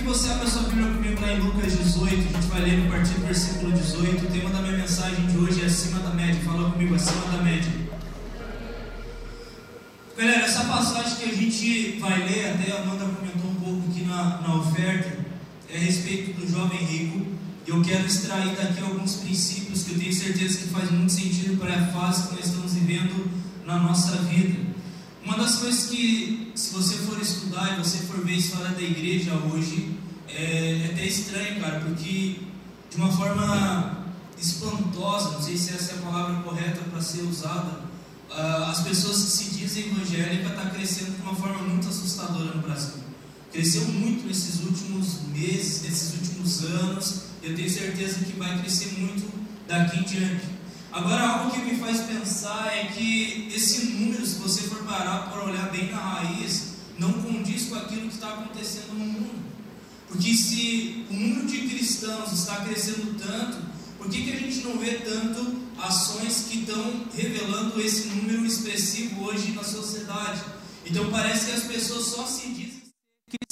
que você abra sua Bíblia comigo lá em Lucas 18, a gente vai ler a partir do versículo 18. O tema da minha mensagem de hoje é acima da média. Fala comigo, acima da média. Galera, essa passagem que a gente vai ler, até a Amanda comentou um pouco aqui na, na oferta, é a respeito do jovem rico. E eu quero extrair daqui alguns princípios que eu tenho certeza que faz muito sentido para a fase que nós estamos vivendo na nossa vida. Uma das coisas que, se você for estudar e você for ver a história da igreja hoje, é, é até estranho, cara, porque de uma forma espantosa, não sei se essa é a palavra correta para ser usada, uh, as pessoas que se dizem evangélicas estão tá crescendo de uma forma muito assustadora no Brasil. Cresceu muito nesses últimos meses, nesses últimos anos, eu tenho certeza que vai crescer muito daqui em diante. Agora, algo que me faz pensar é que esse número, se você for parar para olhar bem na raiz, não condiz com aquilo que está acontecendo no mundo. Porque se o número de cristãos está crescendo tanto, por que, que a gente não vê tanto ações que estão revelando esse número expressivo hoje na sociedade? Então parece que as pessoas só se dizem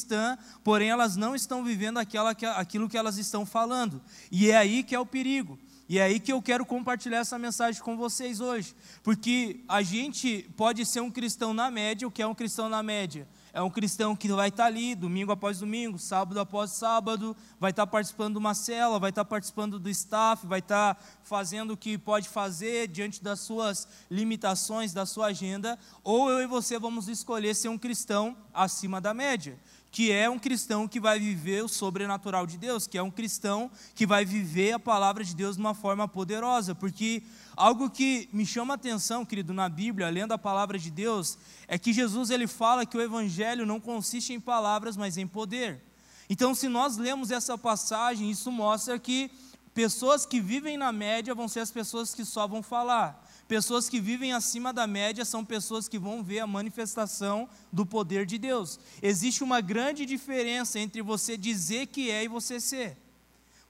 cristã, porém elas não estão vivendo aquela, aquilo que elas estão falando. E é aí que é o perigo. E é aí que eu quero compartilhar essa mensagem com vocês hoje, porque a gente pode ser um cristão na média, o que é um cristão na média? É um cristão que vai estar ali domingo após domingo, sábado após sábado, vai estar participando de uma cela, vai estar participando do staff, vai estar fazendo o que pode fazer diante das suas limitações, da sua agenda, ou eu e você vamos escolher ser um cristão acima da média que é um cristão que vai viver o sobrenatural de Deus, que é um cristão que vai viver a palavra de Deus de uma forma poderosa, porque algo que me chama a atenção, querido, na Bíblia, lendo a palavra de Deus, é que Jesus ele fala que o evangelho não consiste em palavras, mas em poder. Então, se nós lemos essa passagem, isso mostra que pessoas que vivem na média vão ser as pessoas que só vão falar. Pessoas que vivem acima da média são pessoas que vão ver a manifestação do poder de Deus. Existe uma grande diferença entre você dizer que é e você ser.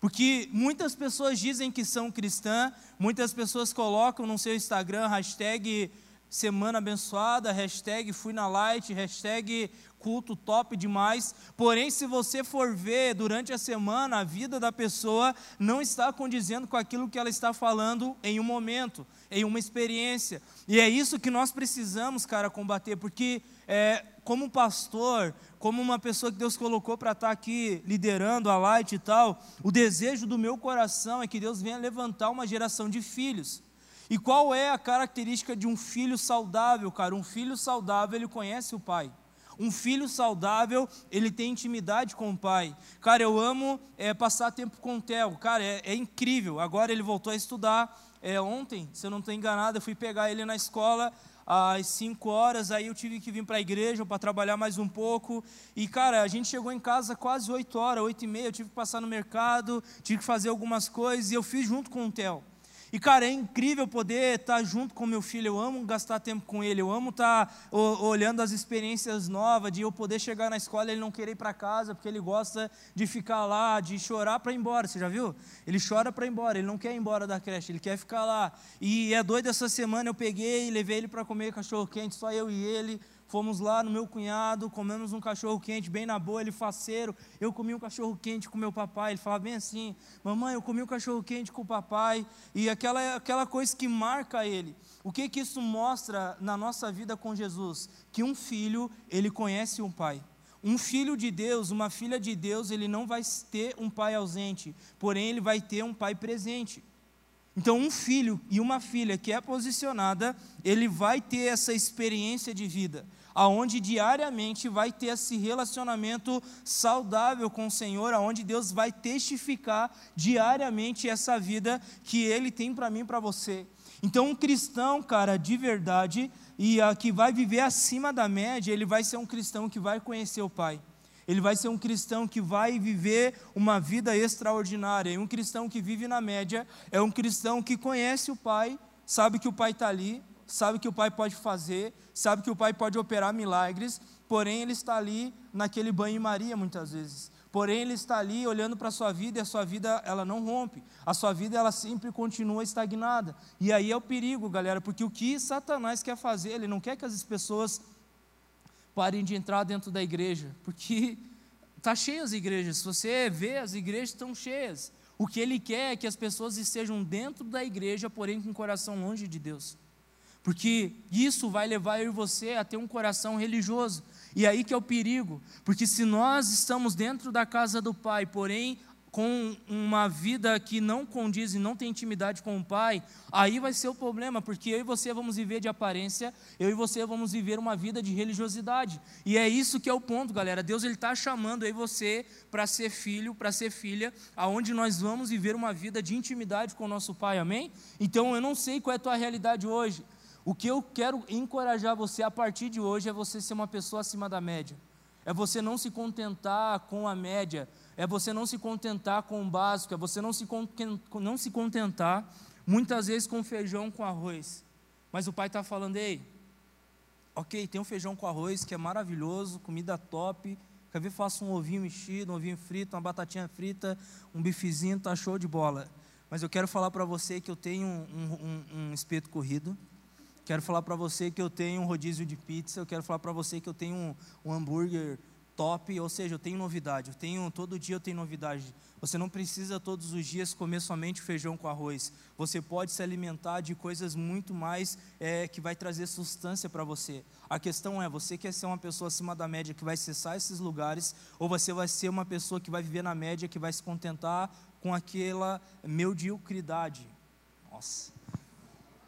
Porque muitas pessoas dizem que são cristã, muitas pessoas colocam no seu Instagram hashtag semana abençoada, hashtag fui na light, hashtag culto top demais. Porém, se você for ver durante a semana, a vida da pessoa não está condizendo com aquilo que ela está falando em um momento, em uma experiência. E é isso que nós precisamos, cara, combater, porque é, como pastor, como uma pessoa que Deus colocou para estar aqui liderando a Light e tal, o desejo do meu coração é que Deus venha levantar uma geração de filhos. E qual é a característica de um filho saudável, cara? Um filho saudável, ele conhece o pai. Um filho saudável, ele tem intimidade com o pai. Cara, eu amo é, passar tempo com o Theo. Cara, é, é, incrível. Agora ele voltou a estudar. É, ontem, se eu não estou enganado, eu fui pegar ele na escola às 5 horas, aí eu tive que vir para a igreja para trabalhar mais um pouco. E, cara, a gente chegou em casa quase 8 horas, 8 e meia, eu tive que passar no mercado, tive que fazer algumas coisas, e eu fiz junto com o Theo. E, cara, é incrível poder estar junto com meu filho. Eu amo gastar tempo com ele. Eu amo estar olhando as experiências novas, de eu poder chegar na escola e ele não querer ir para casa, porque ele gosta de ficar lá, de chorar para ir embora. Você já viu? Ele chora para ir embora, ele não quer ir embora da creche, ele quer ficar lá. E é doido essa semana eu peguei e levei ele para comer cachorro quente, só eu e ele. Fomos lá no meu cunhado, comemos um cachorro quente bem na boa, ele faceiro. Eu comi um cachorro quente com meu papai. Ele falava bem assim: Mamãe, eu comi um cachorro quente com o papai. E aquela, aquela coisa que marca ele. O que, que isso mostra na nossa vida com Jesus? Que um filho, ele conhece um pai. Um filho de Deus, uma filha de Deus, ele não vai ter um pai ausente, porém ele vai ter um pai presente. Então, um filho e uma filha que é posicionada, ele vai ter essa experiência de vida aonde diariamente vai ter esse relacionamento saudável com o Senhor, aonde Deus vai testificar diariamente essa vida que Ele tem para mim e para você. Então, um cristão, cara, de verdade, e a, que vai viver acima da média, ele vai ser um cristão que vai conhecer o Pai. Ele vai ser um cristão que vai viver uma vida extraordinária. E um cristão que vive na média é um cristão que conhece o Pai, sabe que o Pai está ali, sabe que o Pai pode fazer, sabe que o Pai pode operar milagres, porém ele está ali naquele banho-maria muitas vezes. Porém ele está ali olhando para a sua vida e a sua vida ela não rompe. A sua vida ela sempre continua estagnada. E aí é o perigo, galera, porque o que Satanás quer fazer, ele não quer que as pessoas parem de entrar dentro da igreja, porque tá cheio as igrejas. Se você vê, as igrejas estão cheias. O que ele quer é que as pessoas estejam dentro da igreja, porém com o coração longe de Deus. Porque isso vai levar eu e você a ter um coração religioso. E aí que é o perigo. Porque se nós estamos dentro da casa do Pai, porém com uma vida que não condiz e não tem intimidade com o Pai, aí vai ser o problema, porque eu e você vamos viver de aparência, eu e você vamos viver uma vida de religiosidade. E é isso que é o ponto, galera. Deus ele está chamando e você para ser filho, para ser filha, aonde nós vamos viver uma vida de intimidade com o nosso Pai, amém? Então eu não sei qual é a tua realidade hoje. O que eu quero encorajar você a partir de hoje é você ser uma pessoa acima da média. É você não se contentar com a média, é você não se contentar com o básico, é você não se, contentar muitas vezes com feijão com arroz. Mas o pai está falando, ei, ok, tem um feijão com arroz que é maravilhoso, comida top. Quer ver? Faço um ovinho mexido, um ovinho frito, uma batatinha frita, um bifezinho, tá show de bola. Mas eu quero falar para você que eu tenho um, um, um espeto corrido. Quero falar para você que eu tenho um rodízio de pizza. Eu quero falar para você que eu tenho um, um hambúrguer top, ou seja, eu tenho novidade, eu tenho todo dia eu tenho novidade. Você não precisa todos os dias comer somente feijão com arroz. Você pode se alimentar de coisas muito mais é, que vai trazer substância para você. A questão é, você quer ser uma pessoa acima da média que vai cessar esses lugares, ou você vai ser uma pessoa que vai viver na média, que vai se contentar com aquela mediocridade. Nossa,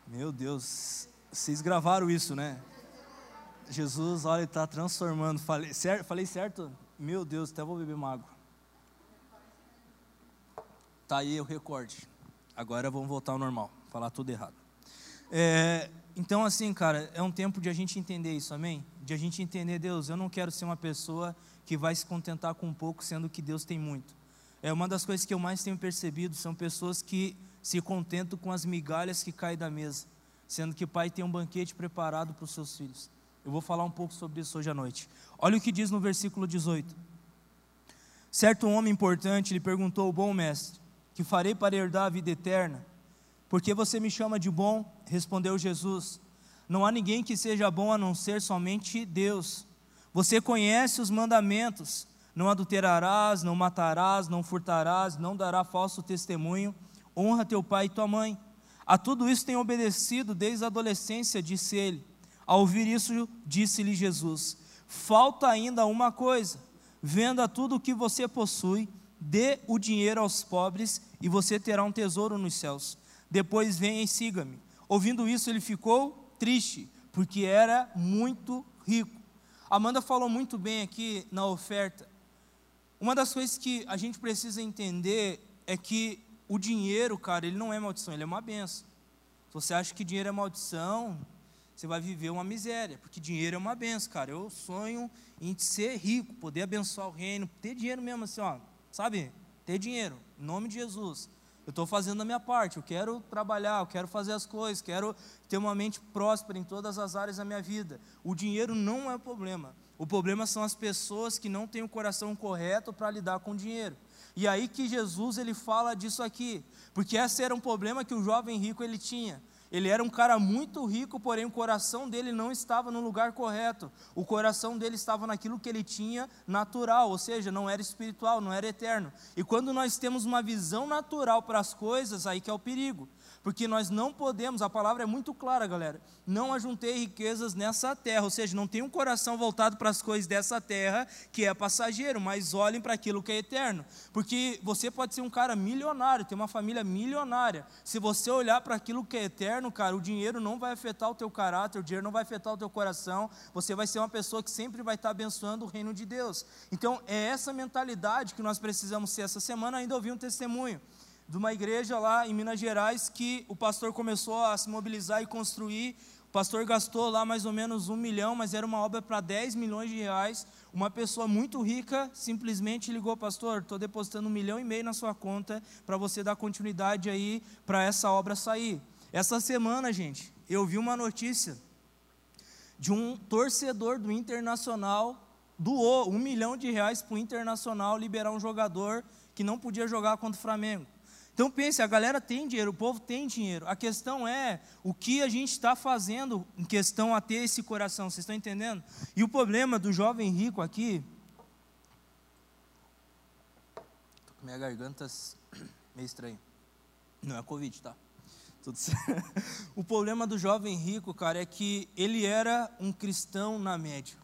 meu Deus, vocês gravaram isso, né? Jesus, olha, está transformando. Falei certo, falei certo? Meu Deus, até vou beber uma água. Tá aí o recorde. Agora vamos voltar ao normal. Falar tudo errado. É, então, assim, cara, é um tempo de a gente entender isso, amém? De a gente entender, Deus, eu não quero ser uma pessoa que vai se contentar com pouco, sendo que Deus tem muito. É uma das coisas que eu mais tenho percebido são pessoas que se contentam com as migalhas que caem da mesa, sendo que o pai tem um banquete preparado para os seus filhos. Eu vou falar um pouco sobre isso hoje à noite. Olha o que diz no versículo 18. Certo homem importante lhe perguntou: Bom mestre, que farei para herdar a vida eterna? Porque você me chama de bom? Respondeu Jesus: Não há ninguém que seja bom a não ser somente Deus. Você conhece os mandamentos: Não adulterarás, não matarás, não furtarás, não dará falso testemunho, honra teu pai e tua mãe. A tudo isso tem obedecido desde a adolescência, disse ele. Ao ouvir isso, disse-lhe Jesus: Falta ainda uma coisa: venda tudo o que você possui, dê o dinheiro aos pobres e você terá um tesouro nos céus. Depois venha e siga-me. Ouvindo isso, ele ficou triste, porque era muito rico. Amanda falou muito bem aqui na oferta. Uma das coisas que a gente precisa entender é que o dinheiro, cara, ele não é maldição, ele é uma benção. Se você acha que dinheiro é maldição, você vai viver uma miséria, porque dinheiro é uma benção, cara. Eu sonho em ser rico, poder abençoar o reino, ter dinheiro mesmo, assim, ó, sabe? Ter dinheiro, em nome de Jesus. Eu estou fazendo a minha parte, eu quero trabalhar, eu quero fazer as coisas, quero ter uma mente próspera em todas as áreas da minha vida. O dinheiro não é o problema. O problema são as pessoas que não têm o coração correto para lidar com o dinheiro. E aí que Jesus ele fala disso aqui, porque esse era um problema que o jovem rico ele tinha. Ele era um cara muito rico, porém o coração dele não estava no lugar correto. O coração dele estava naquilo que ele tinha natural, ou seja, não era espiritual, não era eterno. E quando nós temos uma visão natural para as coisas, aí que é o perigo porque nós não podemos, a palavra é muito clara, galera. Não ajuntei riquezas nessa terra, ou seja, não tem um coração voltado para as coisas dessa terra que é passageiro, mas olhem para aquilo que é eterno. Porque você pode ser um cara milionário, ter uma família milionária. Se você olhar para aquilo que é eterno, cara, o dinheiro não vai afetar o teu caráter, o dinheiro não vai afetar o teu coração. Você vai ser uma pessoa que sempre vai estar abençoando o reino de Deus. Então, é essa mentalidade que nós precisamos ser. Essa semana ainda ouvi um testemunho de uma igreja lá em Minas Gerais que o pastor começou a se mobilizar e construir. O pastor gastou lá mais ou menos um milhão, mas era uma obra para 10 milhões de reais. Uma pessoa muito rica simplesmente ligou, pastor, estou depositando um milhão e meio na sua conta para você dar continuidade aí para essa obra sair. Essa semana, gente, eu vi uma notícia de um torcedor do Internacional doou um milhão de reais para o Internacional liberar um jogador que não podia jogar contra o Flamengo. Então pense, a galera tem dinheiro, o povo tem dinheiro. A questão é o que a gente está fazendo em questão a ter esse coração. Vocês estão entendendo? E o problema do jovem rico aqui Minha garganta meio estranha. Não é Covid, tá? Tudo certo. O problema do jovem rico, cara, é que ele era um cristão na média,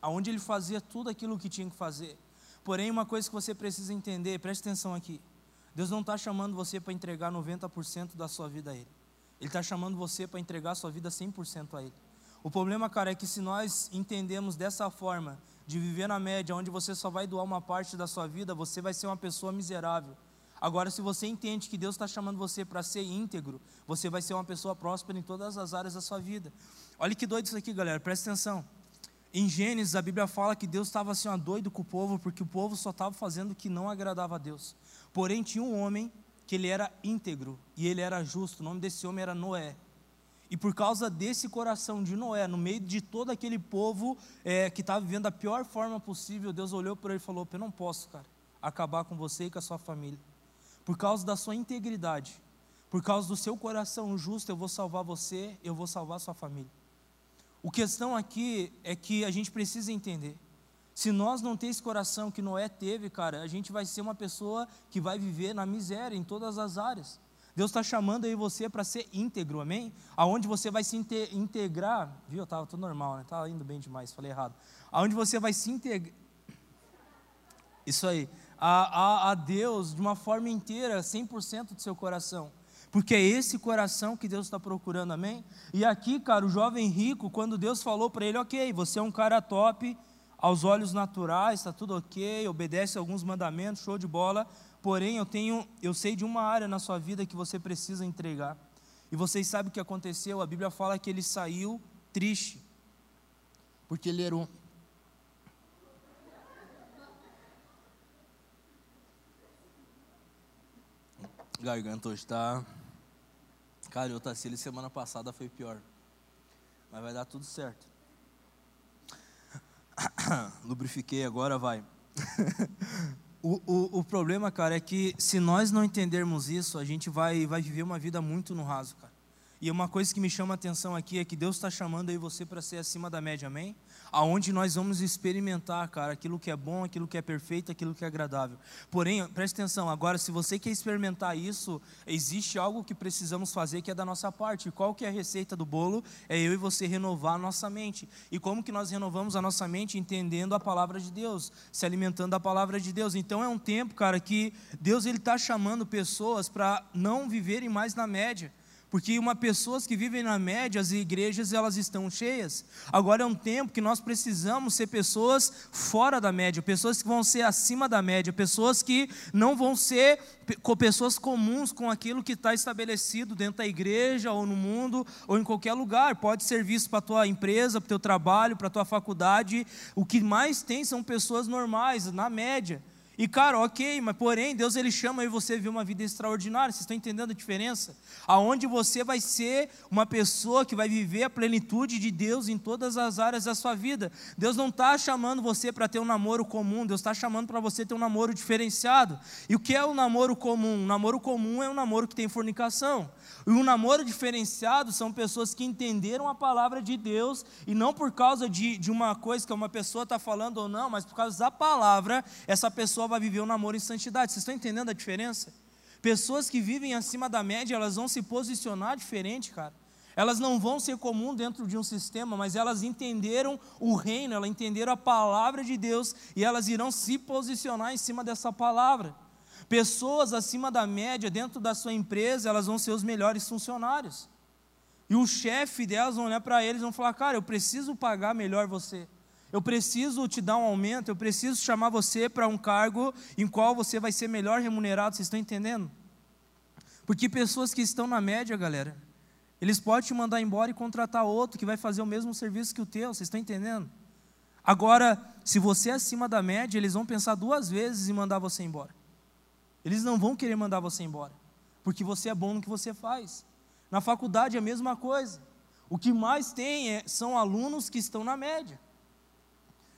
aonde ele fazia tudo aquilo que tinha que fazer. Porém, uma coisa que você precisa entender, preste atenção aqui. Deus não está chamando você para entregar 90% da sua vida a Ele. Ele está chamando você para entregar sua vida 100% a Ele. O problema, cara, é que se nós entendemos dessa forma, de viver na média, onde você só vai doar uma parte da sua vida, você vai ser uma pessoa miserável. Agora, se você entende que Deus está chamando você para ser íntegro, você vai ser uma pessoa próspera em todas as áreas da sua vida. Olha que doido isso aqui, galera, presta atenção. Em Gênesis, a Bíblia fala que Deus estava assim, ó, doido com o povo, porque o povo só estava fazendo o que não agradava a Deus. Porém, tinha um homem que ele era íntegro e ele era justo. O nome desse homem era Noé. E por causa desse coração de Noé, no meio de todo aquele povo é, que estava vivendo da pior forma possível, Deus olhou para ele e falou: Eu não posso, cara, acabar com você e com a sua família. Por causa da sua integridade, por causa do seu coração justo, eu vou salvar você, eu vou salvar a sua família. O questão aqui é que a gente precisa entender. Se nós não ter esse coração que Noé teve, cara, a gente vai ser uma pessoa que vai viver na miséria em todas as áreas. Deus está chamando aí você para ser íntegro, amém? Aonde você vai se integrar, viu? Estava tudo normal, né? Estava indo bem demais, falei errado. Aonde você vai se integrar, isso aí, a, a, a Deus de uma forma inteira, 100% do seu coração. Porque é esse coração que Deus está procurando, amém? E aqui, cara, o jovem rico, quando Deus falou para ele, ok, você é um cara top, aos olhos naturais, está tudo ok, obedece alguns mandamentos, show de bola, Porém, eu tenho, eu sei de uma área na sua vida que você precisa entregar. E vocês sabem o que aconteceu? A Bíblia fala que ele saiu triste. Porque ele era um Garganta hoje tá. Cara, eu Otacílio semana passada foi pior. Mas vai dar tudo certo. Lubrifiquei agora, vai. O, o, o, problema, cara, é que se nós não entendermos isso, a gente vai, vai viver uma vida muito no raso, cara. E uma coisa que me chama a atenção aqui é que Deus está chamando aí você para ser acima da média, amém? Aonde nós vamos experimentar, cara, aquilo que é bom, aquilo que é perfeito, aquilo que é agradável. Porém, preste atenção, agora, se você quer experimentar isso, existe algo que precisamos fazer que é da nossa parte. Qual que é a receita do bolo? É eu e você renovar a nossa mente. E como que nós renovamos a nossa mente? Entendendo a palavra de Deus, se alimentando da palavra de Deus. Então é um tempo, cara, que Deus ele está chamando pessoas para não viverem mais na média porque uma pessoas que vivem na média, as igrejas elas estão cheias. Agora é um tempo que nós precisamos ser pessoas fora da média, pessoas que vão ser acima da média, pessoas que não vão ser pessoas comuns com aquilo que está estabelecido dentro da igreja ou no mundo ou em qualquer lugar. Pode ser visto para a tua empresa, para o teu trabalho, para a tua faculdade. O que mais tem são pessoas normais, na média. E cara, ok, mas porém, Deus ele chama aí você a viver uma vida extraordinária. Vocês estão entendendo a diferença? Aonde você vai ser uma pessoa que vai viver a plenitude de Deus em todas as áreas da sua vida. Deus não está chamando você para ter um namoro comum, Deus está chamando para você ter um namoro diferenciado. E o que é o um namoro comum? Um namoro comum é um namoro que tem fornicação. E um namoro diferenciado são pessoas que entenderam a palavra de Deus e não por causa de, de uma coisa que uma pessoa está falando ou não, mas por causa da palavra, essa pessoa vai viver um namoro em santidade. Vocês estão entendendo a diferença? Pessoas que vivem acima da média, elas vão se posicionar diferente, cara. Elas não vão ser comum dentro de um sistema, mas elas entenderam o reino, elas entenderam a palavra de Deus e elas irão se posicionar em cima dessa palavra. Pessoas acima da média dentro da sua empresa, elas vão ser os melhores funcionários. E o chefe delas vão olhar para eles e vão falar: Cara, eu preciso pagar melhor você. Eu preciso te dar um aumento, eu preciso chamar você para um cargo em qual você vai ser melhor remunerado. Vocês estão entendendo? Porque pessoas que estão na média, galera, eles podem te mandar embora e contratar outro que vai fazer o mesmo serviço que o teu. Vocês estão entendendo? Agora, se você é acima da média, eles vão pensar duas vezes em mandar você embora. Eles não vão querer mandar você embora, porque você é bom no que você faz. Na faculdade é a mesma coisa. O que mais tem é, são alunos que estão na média,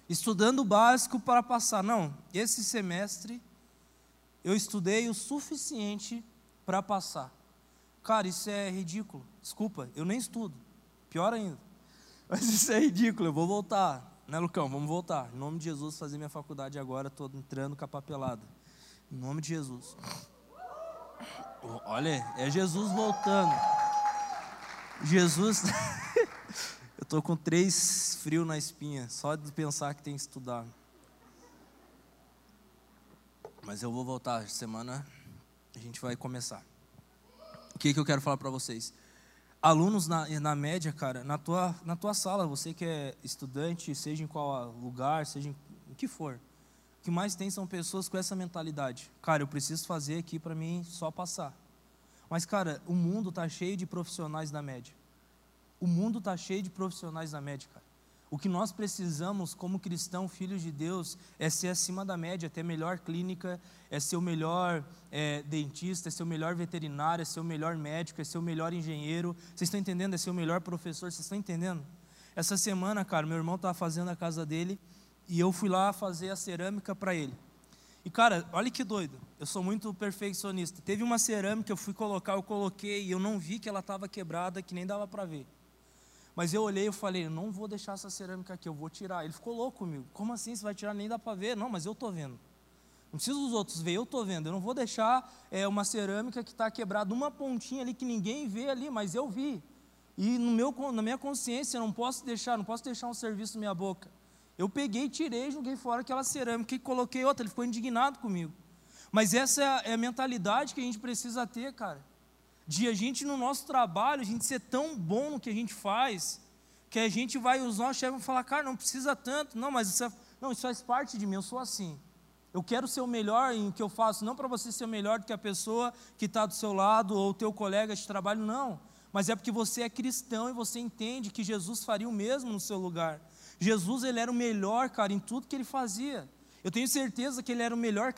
estudando o básico para passar. Não, esse semestre eu estudei o suficiente para passar. Cara, isso é ridículo. Desculpa, eu nem estudo. Pior ainda. Mas isso é ridículo, eu vou voltar. Né, Lucão? Vamos voltar. Em nome de Jesus, fazer minha faculdade agora, estou entrando com a papelada. Em nome de Jesus. Olha, é Jesus voltando. Jesus. Eu com três frios na espinha, só de pensar que tem que estudar. Mas eu vou voltar semana, a gente vai começar. O que, que eu quero falar para vocês? Alunos na, na média, cara, na tua, na tua sala, você que é estudante, seja em qual lugar, seja em o que for, o que mais tem são pessoas com essa mentalidade. Cara, eu preciso fazer aqui para mim só passar. Mas, cara, o mundo está cheio de profissionais da média. O mundo está cheio de profissionais da média, cara. O que nós precisamos como cristão, filhos de Deus, é ser acima da média, ter melhor clínica, é ser o melhor é, dentista, é ser o melhor veterinário, é ser o melhor médico, é ser o melhor engenheiro. Vocês estão entendendo? É ser o melhor professor, vocês estão entendendo? Essa semana, cara, meu irmão estava fazendo a casa dele e eu fui lá fazer a cerâmica para ele. E cara, olha que doido. Eu sou muito perfeccionista. Teve uma cerâmica, eu fui colocar, eu coloquei e eu não vi que ela estava quebrada, que nem dava para ver. Mas eu olhei e falei, não vou deixar essa cerâmica aqui, eu vou tirar. Ele ficou louco comigo. Como assim? Você vai tirar? Nem dá para ver. Não, mas eu estou vendo. Não precisa dos outros ver, eu estou vendo. Eu não vou deixar é, uma cerâmica que está quebrada, uma pontinha ali que ninguém vê ali, mas eu vi. E no meu, na minha consciência, eu não posso deixar, não posso deixar um serviço na minha boca. Eu peguei, tirei, joguei fora aquela cerâmica e coloquei outra. Ele ficou indignado comigo. Mas essa é a mentalidade que a gente precisa ter, cara de a gente no nosso trabalho, a gente ser tão bom no que a gente faz, que a gente vai, os nossos chefes vão falar, cara, não precisa tanto, não, mas isso, é, não, isso faz parte de mim, eu sou assim. Eu quero ser o melhor em que eu faço, não para você ser melhor do que a pessoa que está do seu lado ou o teu colega de trabalho, não. Mas é porque você é cristão e você entende que Jesus faria o mesmo no seu lugar. Jesus, ele era o melhor, cara, em tudo que ele fazia. Eu tenho certeza que ele era o melhor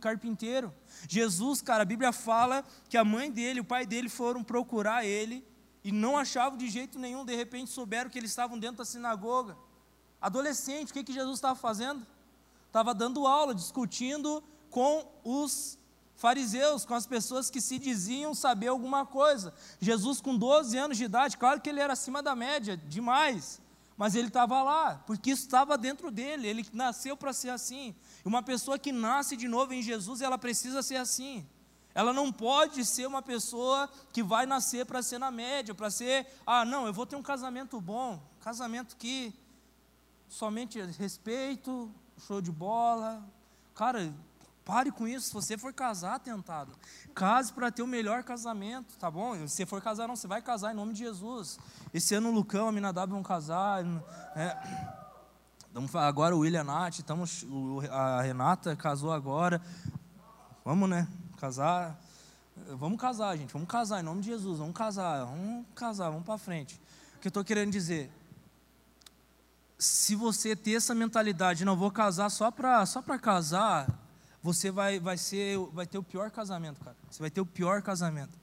carpinteiro. Jesus, cara, a Bíblia fala que a mãe dele, o pai dele foram procurar ele e não achavam de jeito nenhum. De repente souberam que eles estavam dentro da sinagoga. Adolescente, o que, que Jesus estava fazendo? Estava dando aula, discutindo com os fariseus, com as pessoas que se diziam saber alguma coisa. Jesus, com 12 anos de idade, claro que ele era acima da média, demais mas ele estava lá, porque isso estava dentro dele, ele nasceu para ser assim. Uma pessoa que nasce de novo em Jesus, ela precisa ser assim. Ela não pode ser uma pessoa que vai nascer para ser na média, para ser, ah, não, eu vou ter um casamento bom, casamento que somente respeito, show de bola. Cara, Pare com isso. Se você for casar, tentado, case para ter o melhor casamento, tá bom? Se você for casar, não, você vai casar em nome de Jesus. Esse ano o Lucão, a Minadab vão casar. É, agora o William Nath, estamos, a Renata casou agora. Vamos, né? Casar. Vamos casar, gente. Vamos casar em nome de Jesus. Vamos casar. Vamos casar. Vamos para frente. O que eu estou querendo dizer? Se você ter essa mentalidade, não vou casar só para só casar, você vai, vai, ser, vai ter o pior casamento, cara. Você vai ter o pior casamento.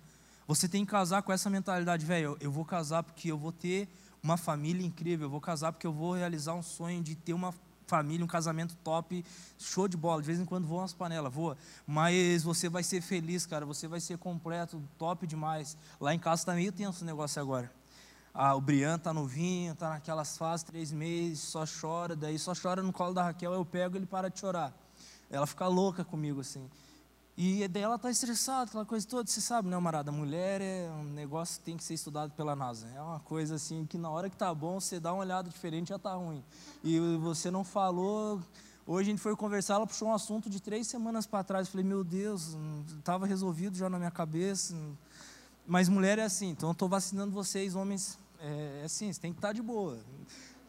Você tem que casar com essa mentalidade, velho. Eu, eu vou casar porque eu vou ter uma família incrível. Eu vou casar porque eu vou realizar um sonho de ter uma família, um casamento top, show de bola. De vez em quando voa umas panelas, voa. Mas você vai ser feliz, cara. Você vai ser completo, top demais. Lá em casa está meio tenso o negócio agora. Ah, o Brian tá novinho, tá naquelas fases, três meses, só chora, daí só chora no colo da Raquel, eu pego ele para de chorar. Ela fica louca comigo, assim. E daí ela está estressada, aquela coisa toda. Você sabe, né, Marada? Mulher é um negócio que tem que ser estudado pela NASA. É uma coisa assim que na hora que tá bom, você dá uma olhada diferente já tá ruim. E você não falou. Hoje a gente foi conversar, ela puxou um assunto de três semanas para trás. Eu falei, meu Deus, estava resolvido já na minha cabeça. Mas mulher é assim, então eu estou vacinando vocês, homens. É, é assim, você tem que estar tá de boa.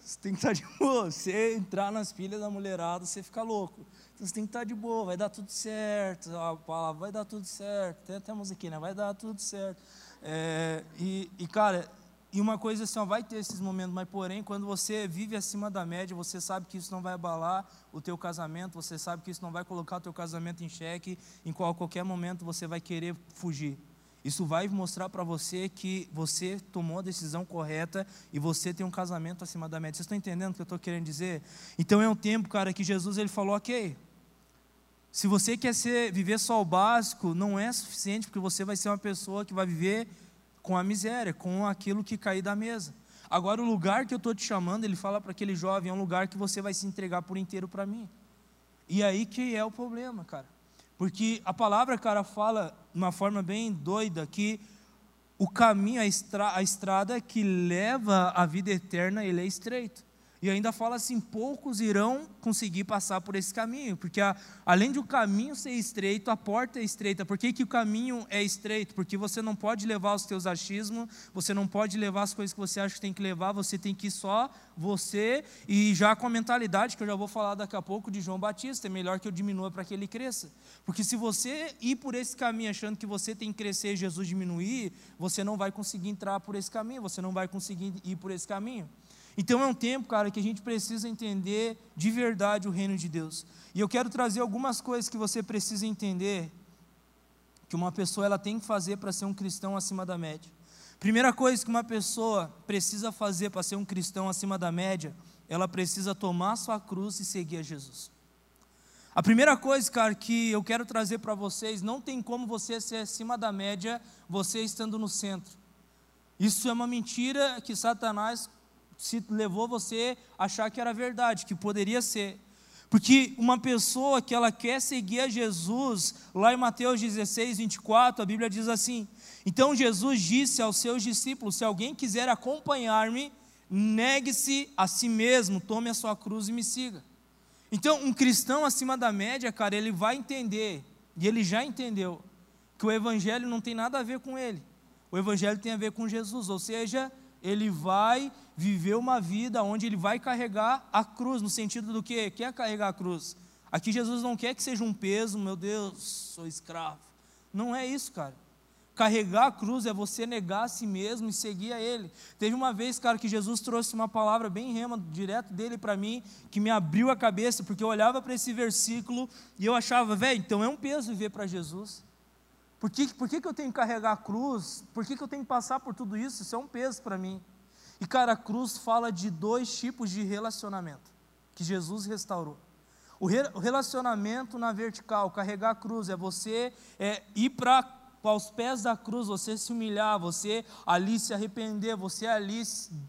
Você tem que estar tá de boa. Você entrar nas pilhas da mulherada, você fica louco. Então você tem que estar de boa, vai dar tudo certo. A palavra vai dar tudo certo. Tem até a musiquinha, né? vai dar tudo certo. É, e, e, cara, e uma coisa assim, ó, vai ter esses momentos, mas porém, quando você vive acima da média, você sabe que isso não vai abalar o teu casamento, você sabe que isso não vai colocar o teu casamento em xeque, em qual, qualquer momento você vai querer fugir. Isso vai mostrar para você que você tomou a decisão correta e você tem um casamento acima da média. Vocês estão entendendo o que eu estou querendo dizer? Então é um tempo, cara, que Jesus ele falou, ok, se você quer ser, viver só o básico, não é suficiente, porque você vai ser uma pessoa que vai viver com a miséria, com aquilo que cair da mesa. Agora, o lugar que eu estou te chamando, ele fala para aquele jovem, é um lugar que você vai se entregar por inteiro para mim. E aí que é o problema, cara. Porque a palavra, cara, fala de uma forma bem doida que o caminho, a, estra a estrada que leva à vida eterna, ele é estreito. E ainda fala assim: poucos irão conseguir passar por esse caminho, porque a, além de o caminho ser estreito, a porta é estreita. Por que, que o caminho é estreito? Porque você não pode levar os teus achismos, você não pode levar as coisas que você acha que tem que levar, você tem que ir só você, e já com a mentalidade que eu já vou falar daqui a pouco de João Batista: é melhor que eu diminua para que ele cresça. Porque se você ir por esse caminho achando que você tem que crescer e Jesus diminuir, você não vai conseguir entrar por esse caminho, você não vai conseguir ir por esse caminho. Então é um tempo, cara, que a gente precisa entender de verdade o reino de Deus. E eu quero trazer algumas coisas que você precisa entender que uma pessoa ela tem que fazer para ser um cristão acima da média. Primeira coisa que uma pessoa precisa fazer para ser um cristão acima da média, ela precisa tomar sua cruz e seguir a Jesus. A primeira coisa, cara, que eu quero trazer para vocês, não tem como você ser acima da média você estando no centro. Isso é uma mentira que Satanás se levou você a achar que era verdade, que poderia ser. Porque uma pessoa que ela quer seguir a Jesus, lá em Mateus 16, 24, a Bíblia diz assim: Então Jesus disse aos seus discípulos: Se alguém quiser acompanhar-me, negue-se a si mesmo, tome a sua cruz e me siga. Então, um cristão acima da média, cara, ele vai entender, e ele já entendeu, que o Evangelho não tem nada a ver com ele, o Evangelho tem a ver com Jesus, ou seja, ele vai viver uma vida onde ele vai carregar a cruz, no sentido do que? Quer carregar a cruz. Aqui Jesus não quer que seja um peso, meu Deus, sou escravo. Não é isso, cara. Carregar a cruz é você negar a si mesmo e seguir a Ele. Teve uma vez, cara, que Jesus trouxe uma palavra bem rema, direto dele para mim, que me abriu a cabeça, porque eu olhava para esse versículo e eu achava, velho, então é um peso viver para Jesus. Por que, por que, que eu tenho que carregar a cruz? Por que, que eu tenho que passar por tudo isso? Isso é um peso para mim. E, cara, a cruz fala de dois tipos de relacionamento que Jesus restaurou. O, re, o relacionamento na vertical, carregar a cruz, é você é, ir para aos pés da cruz, você se humilhar, você ali se arrepender, você ali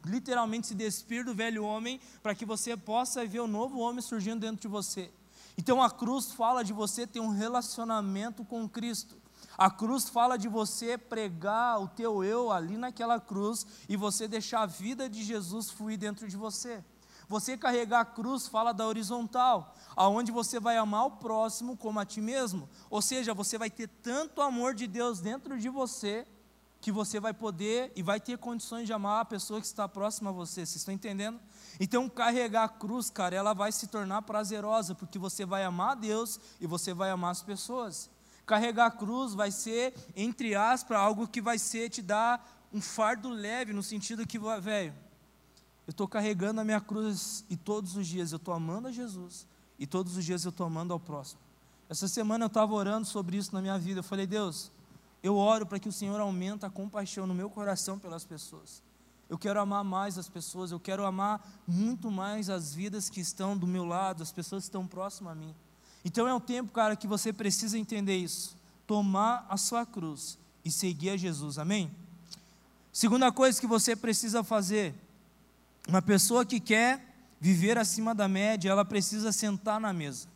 literalmente se despir do velho homem, para que você possa ver o novo homem surgindo dentro de você. Então a cruz fala de você ter um relacionamento com Cristo. A cruz fala de você pregar o teu eu ali naquela cruz e você deixar a vida de Jesus fluir dentro de você. Você carregar a cruz fala da horizontal, aonde você vai amar o próximo como a ti mesmo. Ou seja, você vai ter tanto amor de Deus dentro de você que você vai poder e vai ter condições de amar a pessoa que está próxima a você. Vocês estão entendendo? Então, carregar a cruz, cara, ela vai se tornar prazerosa, porque você vai amar a Deus e você vai amar as pessoas. Carregar a cruz vai ser, entre aspas, algo que vai ser te dar um fardo leve, no sentido que, velho, eu estou carregando a minha cruz e todos os dias eu estou amando a Jesus e todos os dias eu estou amando ao próximo. Essa semana eu estava orando sobre isso na minha vida. Eu falei, Deus, eu oro para que o Senhor aumente a compaixão no meu coração pelas pessoas. Eu quero amar mais as pessoas, eu quero amar muito mais as vidas que estão do meu lado, as pessoas que estão próximas a mim. Então é um tempo, cara, que você precisa entender isso. Tomar a sua cruz e seguir a Jesus, amém? Segunda coisa que você precisa fazer: uma pessoa que quer viver acima da média, ela precisa sentar na mesa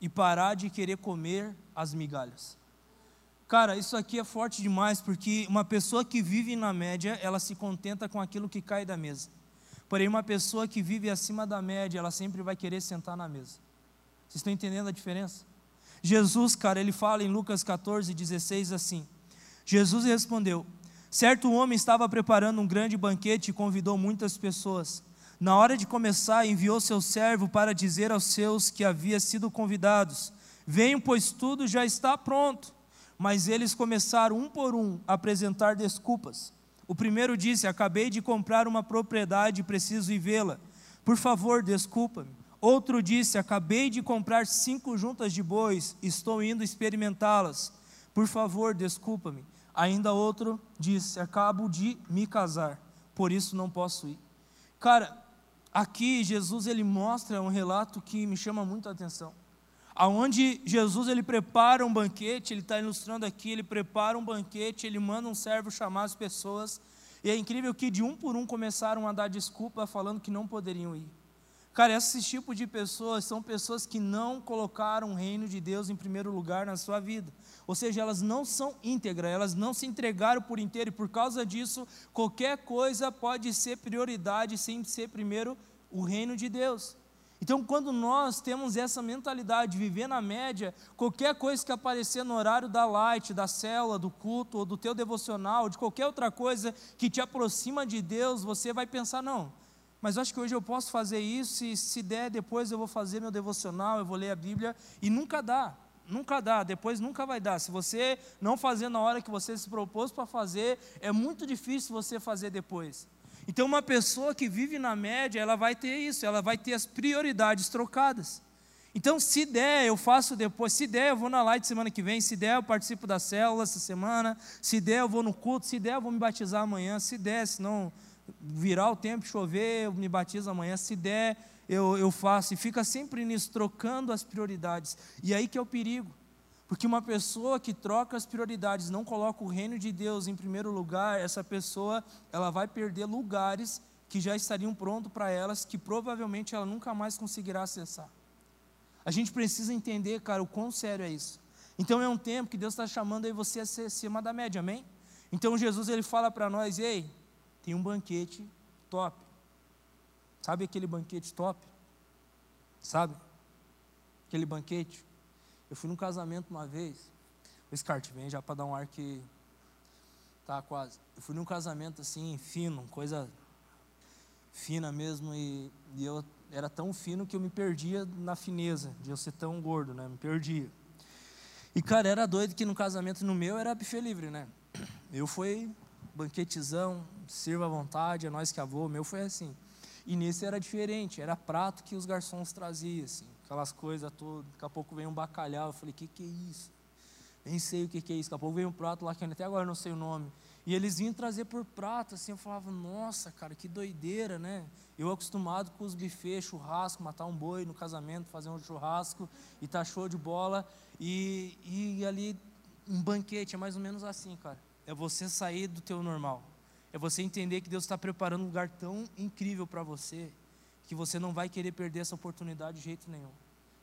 e parar de querer comer as migalhas. Cara, isso aqui é forte demais, porque uma pessoa que vive na média, ela se contenta com aquilo que cai da mesa. Porém, uma pessoa que vive acima da média, ela sempre vai querer sentar na mesa. Vocês estão entendendo a diferença? Jesus, cara, ele fala em Lucas 14, 16 assim: Jesus respondeu: Certo homem estava preparando um grande banquete e convidou muitas pessoas. Na hora de começar, enviou seu servo para dizer aos seus que havia sido convidados: Venham, pois tudo já está pronto. Mas eles começaram um por um a apresentar desculpas. O primeiro disse: Acabei de comprar uma propriedade e preciso ir vê-la. Por favor, desculpa-me. Outro disse: Acabei de comprar cinco juntas de bois, estou indo experimentá-las. Por favor, desculpa-me. Ainda outro disse: Acabo de me casar, por isso não posso ir. Cara, aqui Jesus ele mostra um relato que me chama muito a atenção. Aonde Jesus ele prepara um banquete, ele está ilustrando aqui, ele prepara um banquete, ele manda um servo chamar as pessoas, e é incrível que de um por um começaram a dar desculpa falando que não poderiam ir. Cara, esse tipo de pessoas são pessoas que não colocaram o reino de Deus em primeiro lugar na sua vida. Ou seja, elas não são íntegras, elas não se entregaram por inteiro, e por causa disso, qualquer coisa pode ser prioridade sem ser primeiro o reino de Deus. Então, quando nós temos essa mentalidade de viver na média, qualquer coisa que aparecer no horário da light, da célula, do culto, ou do teu devocional, de qualquer outra coisa que te aproxima de Deus, você vai pensar: não, mas acho que hoje eu posso fazer isso, e se der, depois eu vou fazer meu devocional, eu vou ler a Bíblia, e nunca dá. Nunca dá, depois nunca vai dar. Se você não fazer na hora que você se propôs para fazer, é muito difícil você fazer depois. Então, uma pessoa que vive na média, ela vai ter isso, ela vai ter as prioridades trocadas. Então, se der, eu faço depois. Se der, eu vou na live semana que vem. Se der, eu participo da célula essa semana. Se der, eu vou no culto. Se der, eu vou me batizar amanhã. Se der, se não virar o tempo, chover, eu me batizo amanhã. Se der, eu, eu faço. E fica sempre nisso, trocando as prioridades. E aí que é o perigo. Porque uma pessoa que troca as prioridades, não coloca o reino de Deus em primeiro lugar, essa pessoa, ela vai perder lugares que já estariam prontos para elas, que provavelmente ela nunca mais conseguirá acessar. A gente precisa entender, cara, o quão sério é isso. Então é um tempo que Deus está chamando aí você a ser acima da média, amém? Então Jesus ele fala para nós, ei, tem um banquete top. Sabe aquele banquete top? Sabe? Aquele banquete eu fui num casamento uma vez. O Scart vem já para dar um ar que. Tá quase. Eu fui num casamento assim, fino, coisa fina mesmo. E, e eu era tão fino que eu me perdia na fineza, de eu ser tão gordo, né? Me perdia. E, cara, era doido que no casamento no meu era buffet livre, né? Eu fui banquetezão, sirva à vontade, é nós que avô, meu foi assim. E nesse era diferente, era prato que os garçons traziam, assim aquelas coisas todas. Daqui a pouco vem um bacalhau. Eu falei, o que, que é isso? Nem sei o que, que é isso. Daqui a pouco vem um prato lá que até agora não sei o nome. E eles vinham trazer por prato, assim, eu falava, nossa, cara, que doideira, né? Eu acostumado com os buffets, churrasco, matar um boi no casamento, fazer um churrasco e tá show de bola. E, e ali, um banquete, é mais ou menos assim, cara. É você sair do teu normal. É você entender que Deus está preparando um lugar tão incrível para você que você não vai querer perder essa oportunidade de jeito nenhum.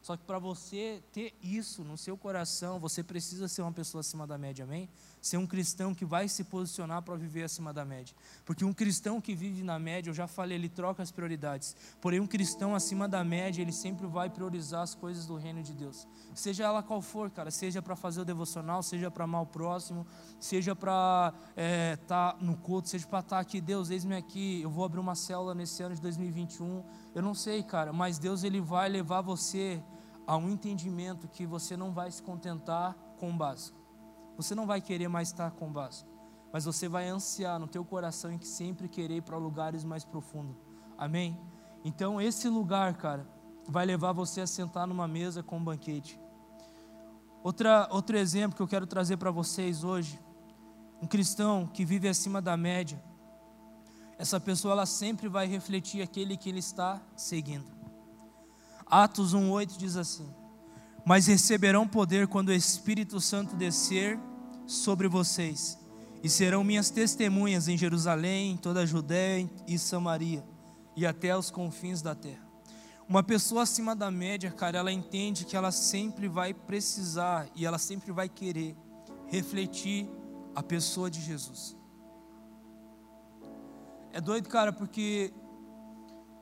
Só que para você ter isso no seu coração, você precisa ser uma pessoa acima da média, amém? Ser um cristão que vai se posicionar para viver acima da média. Porque um cristão que vive na média, eu já falei, ele troca as prioridades. Porém, um cristão acima da média, ele sempre vai priorizar as coisas do reino de Deus. Seja ela qual for, cara, seja para fazer o devocional, seja para amar o próximo, seja para estar é, tá no culto, seja para estar tá aqui, Deus, eis-me aqui, eu vou abrir uma célula nesse ano de 2021. Eu não sei, cara, mas Deus ele vai levar você a um entendimento que você não vai se contentar com o básico. Você não vai querer mais estar com o básico, mas você vai ansiar no teu coração em que sempre querer ir para lugares mais profundos. Amém? Então esse lugar, cara, vai levar você a sentar numa mesa com um banquete. Outra, outro exemplo que eu quero trazer para vocês hoje, um cristão que vive acima da média, essa pessoa ela sempre vai refletir aquele que ele está seguindo. Atos 1,8 diz assim: Mas receberão poder quando o Espírito Santo descer sobre vocês, e serão minhas testemunhas em Jerusalém, em toda a Judéia e Samaria, e até os confins da terra. Uma pessoa acima da média, cara, ela entende que ela sempre vai precisar e ela sempre vai querer refletir a pessoa de Jesus. É doido, cara, porque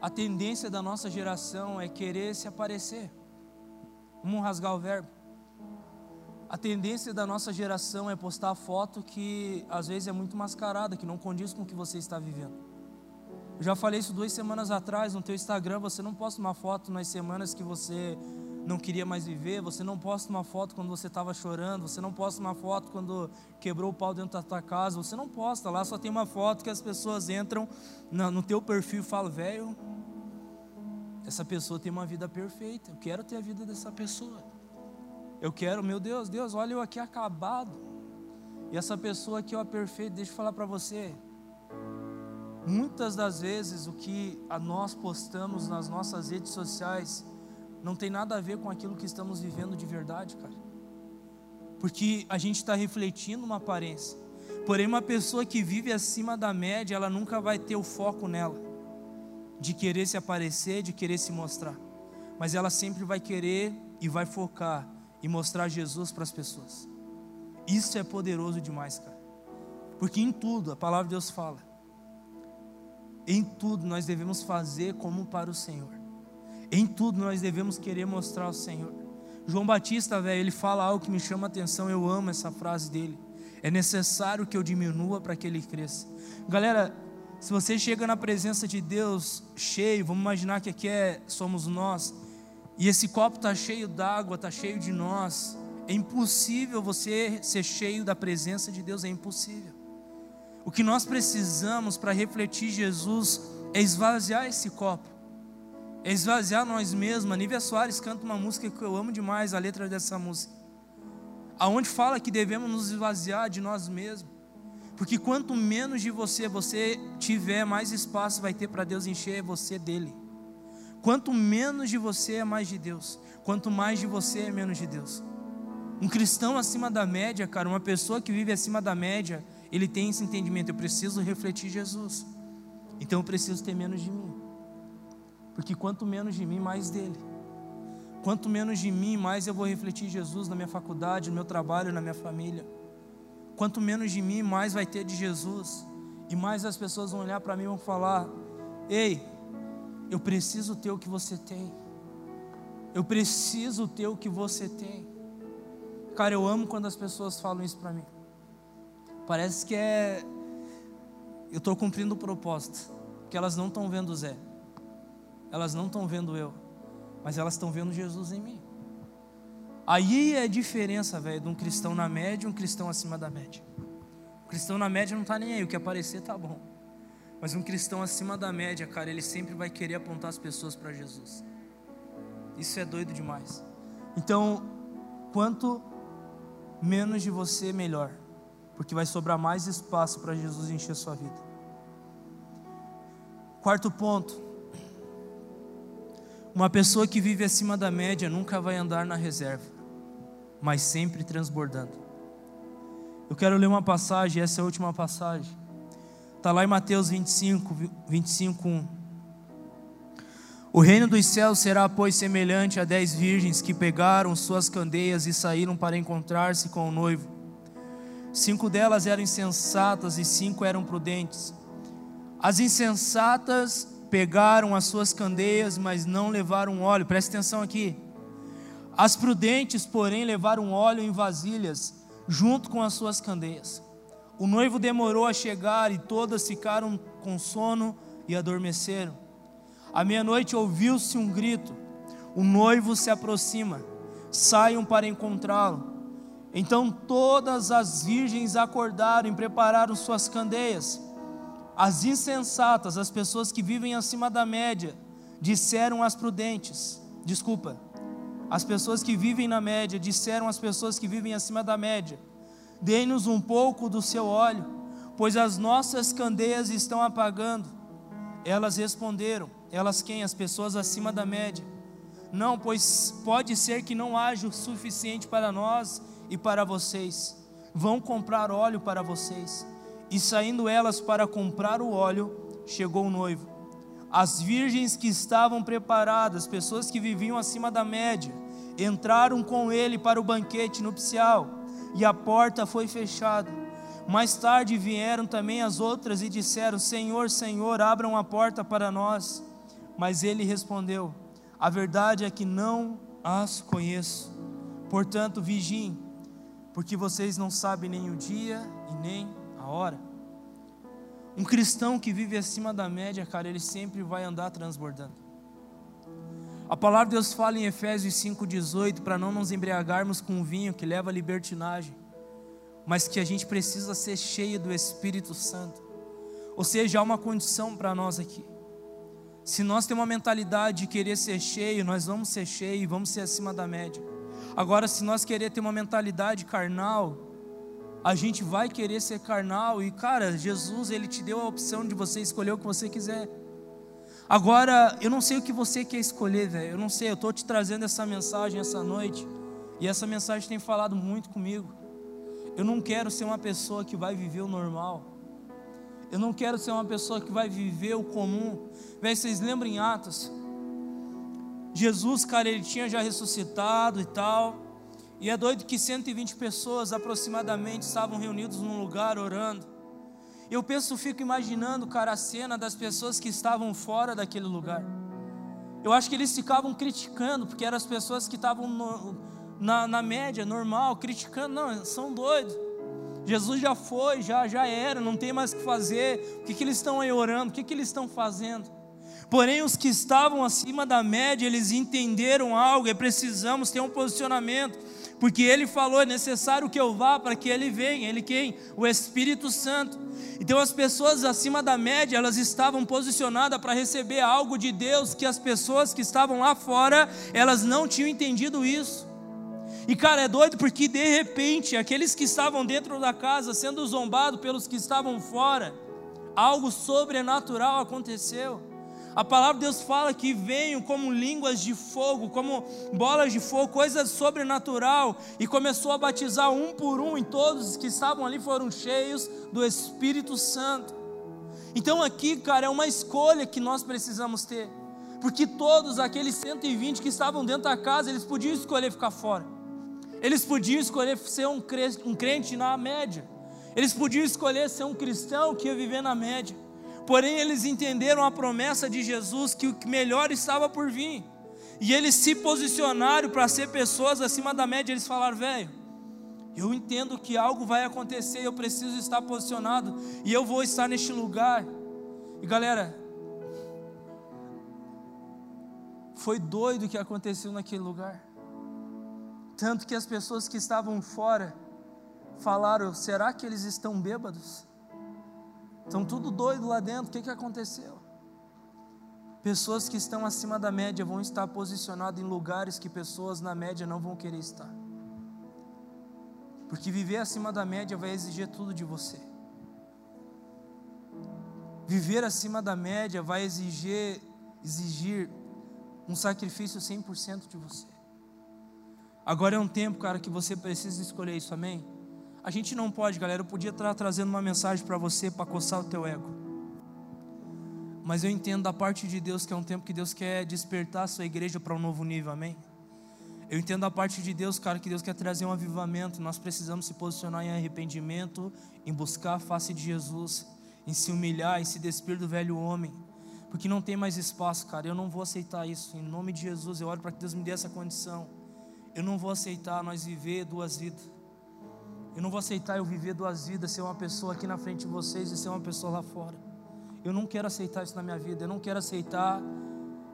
a tendência da nossa geração é querer se aparecer. Vamos rasgar o verbo. A tendência da nossa geração é postar foto que às vezes é muito mascarada, que não condiz com o que você está vivendo. Eu já falei isso duas semanas atrás no teu Instagram. Você não posta uma foto nas semanas que você não queria mais viver. Você não posta uma foto quando você estava chorando. Você não posta uma foto quando quebrou o pau dentro da tua casa. Você não posta lá. Só tem uma foto que as pessoas entram no teu perfil e falam, velho, essa pessoa tem uma vida perfeita. Eu quero ter a vida dessa pessoa. Eu quero, meu Deus, Deus, olha eu aqui acabado. E essa pessoa aqui, ó, perfeita. Deixa eu falar para você. Muitas das vezes o que nós postamos nas nossas redes sociais não tem nada a ver com aquilo que estamos vivendo de verdade, cara. Porque a gente está refletindo uma aparência. Porém, uma pessoa que vive acima da média, ela nunca vai ter o foco nela. de querer se aparecer, de querer se mostrar, mas ela sempre vai querer e vai focar e mostrar Jesus para as pessoas. Isso é poderoso demais, cara. Porque em tudo, a palavra de Deus fala, em tudo nós devemos fazer como para o Senhor. Em tudo nós devemos querer mostrar o Senhor. João Batista, velho, ele fala algo que me chama a atenção, eu amo essa frase dele. É necessário que eu diminua para que ele cresça. Galera, se você chega na presença de Deus cheio, vamos imaginar que aqui é, somos nós, e esse copo está cheio d'água, está cheio de nós, é impossível você ser cheio da presença de Deus, é impossível. O que nós precisamos para refletir Jesus é esvaziar esse copo, é esvaziar nós mesmos. A Nívia Soares canta uma música que eu amo demais, a letra dessa música, aonde fala que devemos nos esvaziar de nós mesmos, porque quanto menos de você você tiver, mais espaço vai ter para Deus encher você dele. Quanto menos de você é mais de Deus, quanto mais de você é menos de Deus. Um cristão acima da média, cara, uma pessoa que vive acima da média, ele tem esse entendimento: eu preciso refletir Jesus, então eu preciso ter menos de mim, porque quanto menos de mim, mais dele. Quanto menos de mim, mais eu vou refletir Jesus na minha faculdade, no meu trabalho, na minha família. Quanto menos de mim, mais vai ter de Jesus, e mais as pessoas vão olhar para mim e vão falar: Ei, eu preciso ter o que você tem. Eu preciso ter o que você tem. Cara, eu amo quando as pessoas falam isso para mim. Parece que é. Eu estou cumprindo o propósito. Que elas não estão vendo o Zé. Elas não estão vendo eu. Mas elas estão vendo Jesus em mim. Aí é a diferença, velho, de um cristão na média e um cristão acima da média. O cristão na média não está nem aí. O que aparecer tá bom. Mas um cristão acima da média, cara, ele sempre vai querer apontar as pessoas para Jesus. Isso é doido demais. Então, quanto menos de você, melhor, porque vai sobrar mais espaço para Jesus encher sua vida. Quarto ponto: uma pessoa que vive acima da média nunca vai andar na reserva, mas sempre transbordando. Eu quero ler uma passagem, essa é a última passagem Está lá em Mateus 25, 25, 1. O reino dos céus será, pois, semelhante a dez virgens que pegaram suas candeias e saíram para encontrar-se com o noivo. Cinco delas eram insensatas e cinco eram prudentes. As insensatas pegaram as suas candeias, mas não levaram óleo. Preste atenção aqui. As prudentes, porém, levaram óleo em vasilhas, junto com as suas candeias. O noivo demorou a chegar e todas ficaram com sono e adormeceram. À meia-noite ouviu-se um grito: O noivo se aproxima, saiam para encontrá-lo. Então todas as virgens acordaram e prepararam suas candeias. As insensatas, as pessoas que vivem acima da média, disseram às prudentes: Desculpa, as pessoas que vivem na média disseram às pessoas que vivem acima da média: Dê-nos um pouco do seu óleo, pois as nossas candeias estão apagando. Elas responderam, elas quem? As pessoas acima da média. Não, pois pode ser que não haja o suficiente para nós e para vocês. Vão comprar óleo para vocês. E saindo elas para comprar o óleo, chegou o noivo. As virgens que estavam preparadas, pessoas que viviam acima da média, entraram com ele para o banquete nupcial e a porta foi fechada. Mais tarde vieram também as outras e disseram: Senhor, Senhor, abram a porta para nós. Mas ele respondeu: A verdade é que não as conheço. Portanto, vigiem, porque vocês não sabem nem o dia e nem a hora. Um cristão que vive acima da média, cara, ele sempre vai andar transbordando. A palavra de Deus fala em Efésios 5,18 para não nos embriagarmos com vinho que leva à libertinagem, mas que a gente precisa ser cheio do Espírito Santo. Ou seja, há uma condição para nós aqui. Se nós temos uma mentalidade de querer ser cheio, nós vamos ser cheio e vamos ser acima da média. Agora, se nós querer ter uma mentalidade carnal, a gente vai querer ser carnal e, cara, Jesus, ele te deu a opção de você escolher o que você quiser. Agora, eu não sei o que você quer escolher, velho. Eu não sei, eu estou te trazendo essa mensagem essa noite. E essa mensagem tem falado muito comigo. Eu não quero ser uma pessoa que vai viver o normal. Eu não quero ser uma pessoa que vai viver o comum. Véi, vocês lembram em Atos? Jesus, cara, ele tinha já ressuscitado e tal. E é doido que 120 pessoas aproximadamente estavam reunidos num lugar orando. Eu penso, fico imaginando, cara, a cena das pessoas que estavam fora daquele lugar. Eu acho que eles ficavam criticando, porque eram as pessoas que estavam no, na, na média, normal, criticando. Não, são doidos. Jesus já foi, já, já era, não tem mais o que fazer. O que, que eles estão aí orando? O que, que eles estão fazendo? Porém, os que estavam acima da média, eles entenderam algo e precisamos ter um posicionamento, porque ele falou: é necessário que eu vá para que ele venha. Ele quem? O Espírito Santo. Então, as pessoas acima da média, elas estavam posicionadas para receber algo de Deus que as pessoas que estavam lá fora, elas não tinham entendido isso. E cara, é doido porque de repente, aqueles que estavam dentro da casa sendo zombados pelos que estavam fora, algo sobrenatural aconteceu. A palavra de Deus fala que veio como línguas de fogo, como bolas de fogo, coisa sobrenatural, e começou a batizar um por um, e todos os que estavam ali foram cheios do Espírito Santo. Então aqui, cara, é uma escolha que nós precisamos ter, porque todos aqueles 120 que estavam dentro da casa, eles podiam escolher ficar fora. Eles podiam escolher ser um crente na média. Eles podiam escolher ser um cristão que ia viver na média. Porém, eles entenderam a promessa de Jesus que o melhor estava por vir. E eles se posicionaram para ser pessoas acima da média. Eles falaram, velho, eu entendo que algo vai acontecer, eu preciso estar posicionado e eu vou estar neste lugar. E galera, foi doido o que aconteceu naquele lugar. Tanto que as pessoas que estavam fora falaram: será que eles estão bêbados? Estão tudo doido lá dentro, o que, que aconteceu? Pessoas que estão acima da média vão estar posicionadas em lugares que pessoas na média não vão querer estar. Porque viver acima da média vai exigir tudo de você. Viver acima da média vai exigir, exigir um sacrifício 100% de você. Agora é um tempo, cara, que você precisa escolher isso, amém? A gente não pode, galera. Eu podia estar trazendo uma mensagem para você para coçar o teu ego. Mas eu entendo da parte de Deus que é um tempo que Deus quer despertar a sua igreja para um novo nível, amém? Eu entendo da parte de Deus, cara, que Deus quer trazer um avivamento. Nós precisamos se posicionar em arrependimento, em buscar a face de Jesus, em se humilhar, em se despir do velho homem. Porque não tem mais espaço, cara. Eu não vou aceitar isso. Em nome de Jesus, eu oro para que Deus me dê essa condição. Eu não vou aceitar nós viver duas vidas. Eu não vou aceitar eu viver duas vidas, ser uma pessoa aqui na frente de vocês e ser uma pessoa lá fora. Eu não quero aceitar isso na minha vida. Eu não quero aceitar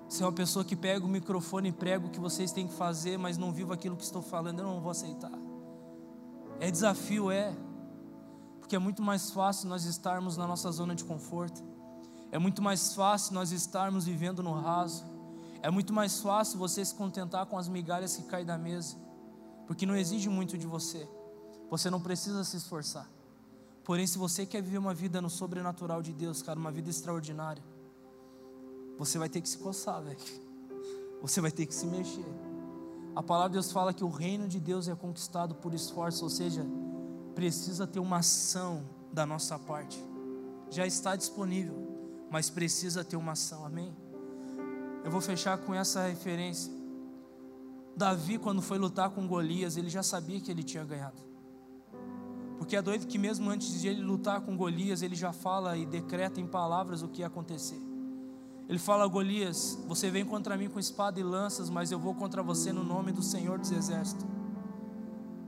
ser uma pessoa que pega o microfone e prega o que vocês têm que fazer, mas não vivo aquilo que estou falando. Eu não vou aceitar. É desafio, é. Porque é muito mais fácil nós estarmos na nossa zona de conforto. É muito mais fácil nós estarmos vivendo no raso. É muito mais fácil você se contentar com as migalhas que caem da mesa, porque não exige muito de você. Você não precisa se esforçar. Porém, se você quer viver uma vida no sobrenatural de Deus, cara, uma vida extraordinária, você vai ter que se coçar, velho. Você vai ter que se mexer. A palavra de Deus fala que o reino de Deus é conquistado por esforço, ou seja, precisa ter uma ação da nossa parte. Já está disponível, mas precisa ter uma ação, amém? Eu vou fechar com essa referência. Davi, quando foi lutar com Golias, ele já sabia que ele tinha ganhado. Porque é doido que mesmo antes de ele lutar com Golias, ele já fala e decreta em palavras o que ia acontecer. Ele fala a Golias: Você vem contra mim com espada e lanças, mas eu vou contra você no nome do Senhor dos Exércitos.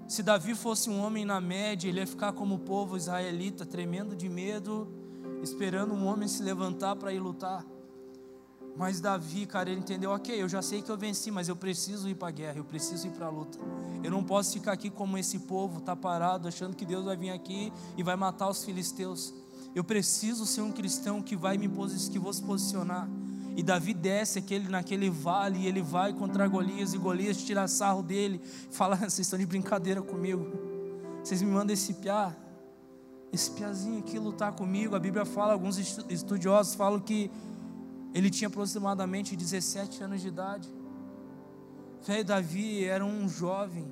Se Davi fosse um homem na média, ele ia ficar como o povo israelita, tremendo de medo, esperando um homem se levantar para ir lutar. Mas Davi, cara, ele entendeu, ok, eu já sei que eu venci, mas eu preciso ir para a guerra, eu preciso ir para a luta. Eu não posso ficar aqui como esse povo, tá parado, achando que Deus vai vir aqui e vai matar os filisteus. Eu preciso ser um cristão que vai me que vou se posicionar. E Davi desce aquele, naquele vale e ele vai contra Golias e Golias tira sarro dele, fala: vocês estão de brincadeira comigo. Vocês me mandam esse piá, esse piazinho aqui lutar comigo. A Bíblia fala, alguns estudiosos falam que ele tinha aproximadamente 17 anos de idade. Velho Davi era um jovem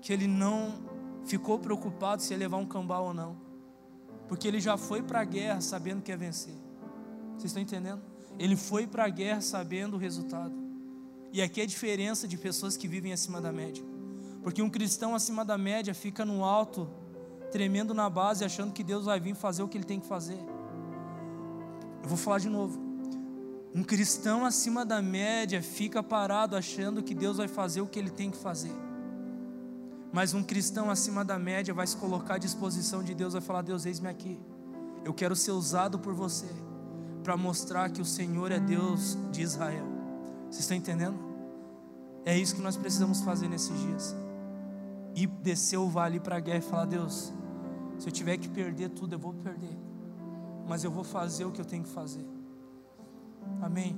que ele não ficou preocupado se ia levar um cambal ou não. Porque ele já foi para a guerra sabendo que ia vencer. Vocês estão entendendo? Ele foi para a guerra sabendo o resultado. E aqui é a diferença de pessoas que vivem acima da média. Porque um cristão acima da média fica no alto, tremendo na base, achando que Deus vai vir fazer o que ele tem que fazer. Eu vou falar de novo. Um cristão acima da média fica parado achando que Deus vai fazer o que ele tem que fazer. Mas um cristão acima da média vai se colocar à disposição de Deus, vai falar: Deus, eis-me aqui. Eu quero ser usado por você para mostrar que o Senhor é Deus de Israel. Vocês estão entendendo? É isso que nós precisamos fazer nesses dias. E descer o vale para a guerra e falar: Deus, se eu tiver que perder tudo, eu vou perder. Mas eu vou fazer o que eu tenho que fazer. Amém.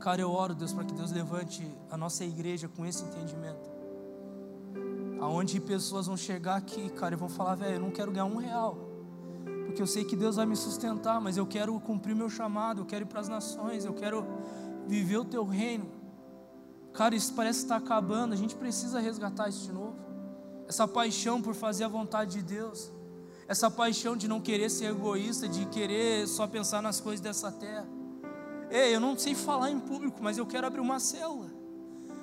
Cara, eu oro, Deus, para que Deus levante a nossa igreja com esse entendimento aonde pessoas vão chegar aqui, cara, e vão falar, velho, eu não quero ganhar um real, porque eu sei que Deus vai me sustentar, mas eu quero cumprir meu chamado, eu quero ir para as nações, eu quero viver o teu reino. Cara, isso parece estar acabando, a gente precisa resgatar isso de novo. Essa paixão por fazer a vontade de Deus, essa paixão de não querer ser egoísta, de querer só pensar nas coisas dessa terra. Ei, eu não sei falar em público, mas eu quero abrir uma célula.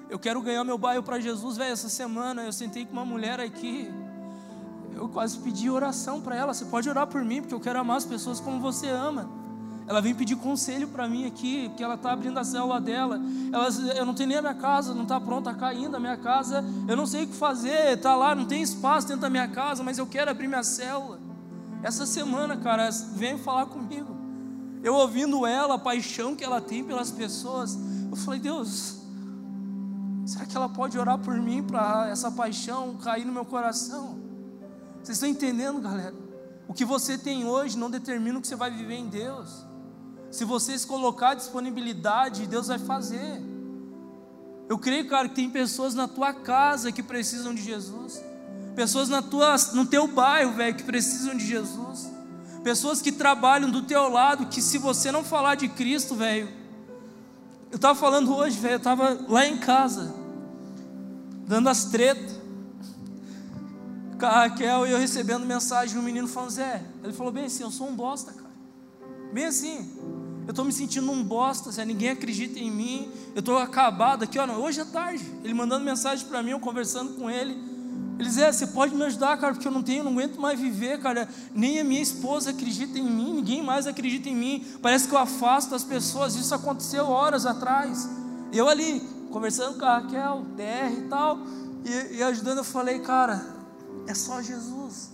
Eu quero ganhar meu bairro para Jesus, velho. Essa semana eu sentei com uma mulher aqui. Eu quase pedi oração para ela. Você pode orar por mim, porque eu quero amar as pessoas como você ama. Ela vem pedir conselho para mim aqui, porque ela está abrindo a célula dela. Ela, eu não tenho nem a minha casa, não está pronta, tá caindo a minha casa. Eu não sei o que fazer, está lá, não tem espaço dentro da minha casa, mas eu quero abrir minha célula. Essa semana, cara, vem falar comigo. Eu ouvindo ela, a paixão que ela tem pelas pessoas, eu falei, Deus, Será que ela pode orar por mim para essa paixão cair no meu coração? Vocês estão entendendo, galera? O que você tem hoje não determina o que você vai viver em Deus. Se você se colocar disponibilidade, Deus vai fazer. Eu creio, cara, que tem pessoas na tua casa que precisam de Jesus. Pessoas na tua, no teu bairro, velho, que precisam de Jesus. Pessoas que trabalham do teu lado, que se você não falar de Cristo, velho, eu estava falando hoje, velho, eu estava lá em casa, dando as tretas. Com a Raquel e eu recebendo mensagem de um menino falando, Zé, ele falou bem assim, eu sou um bosta, cara. Bem assim, eu estou me sentindo um bosta, Zé, ninguém acredita em mim, eu estou acabado aqui, ó, hoje é tarde. Ele mandando mensagem para mim, eu conversando com ele. Ele dizia, é, você pode me ajudar, cara, porque eu não tenho, não aguento mais viver, cara. Nem a minha esposa acredita em mim, ninguém mais acredita em mim. Parece que eu afasto as pessoas. Isso aconteceu horas atrás. Eu ali, conversando com a Raquel, DR e tal, e, e ajudando, eu falei, cara, é só Jesus.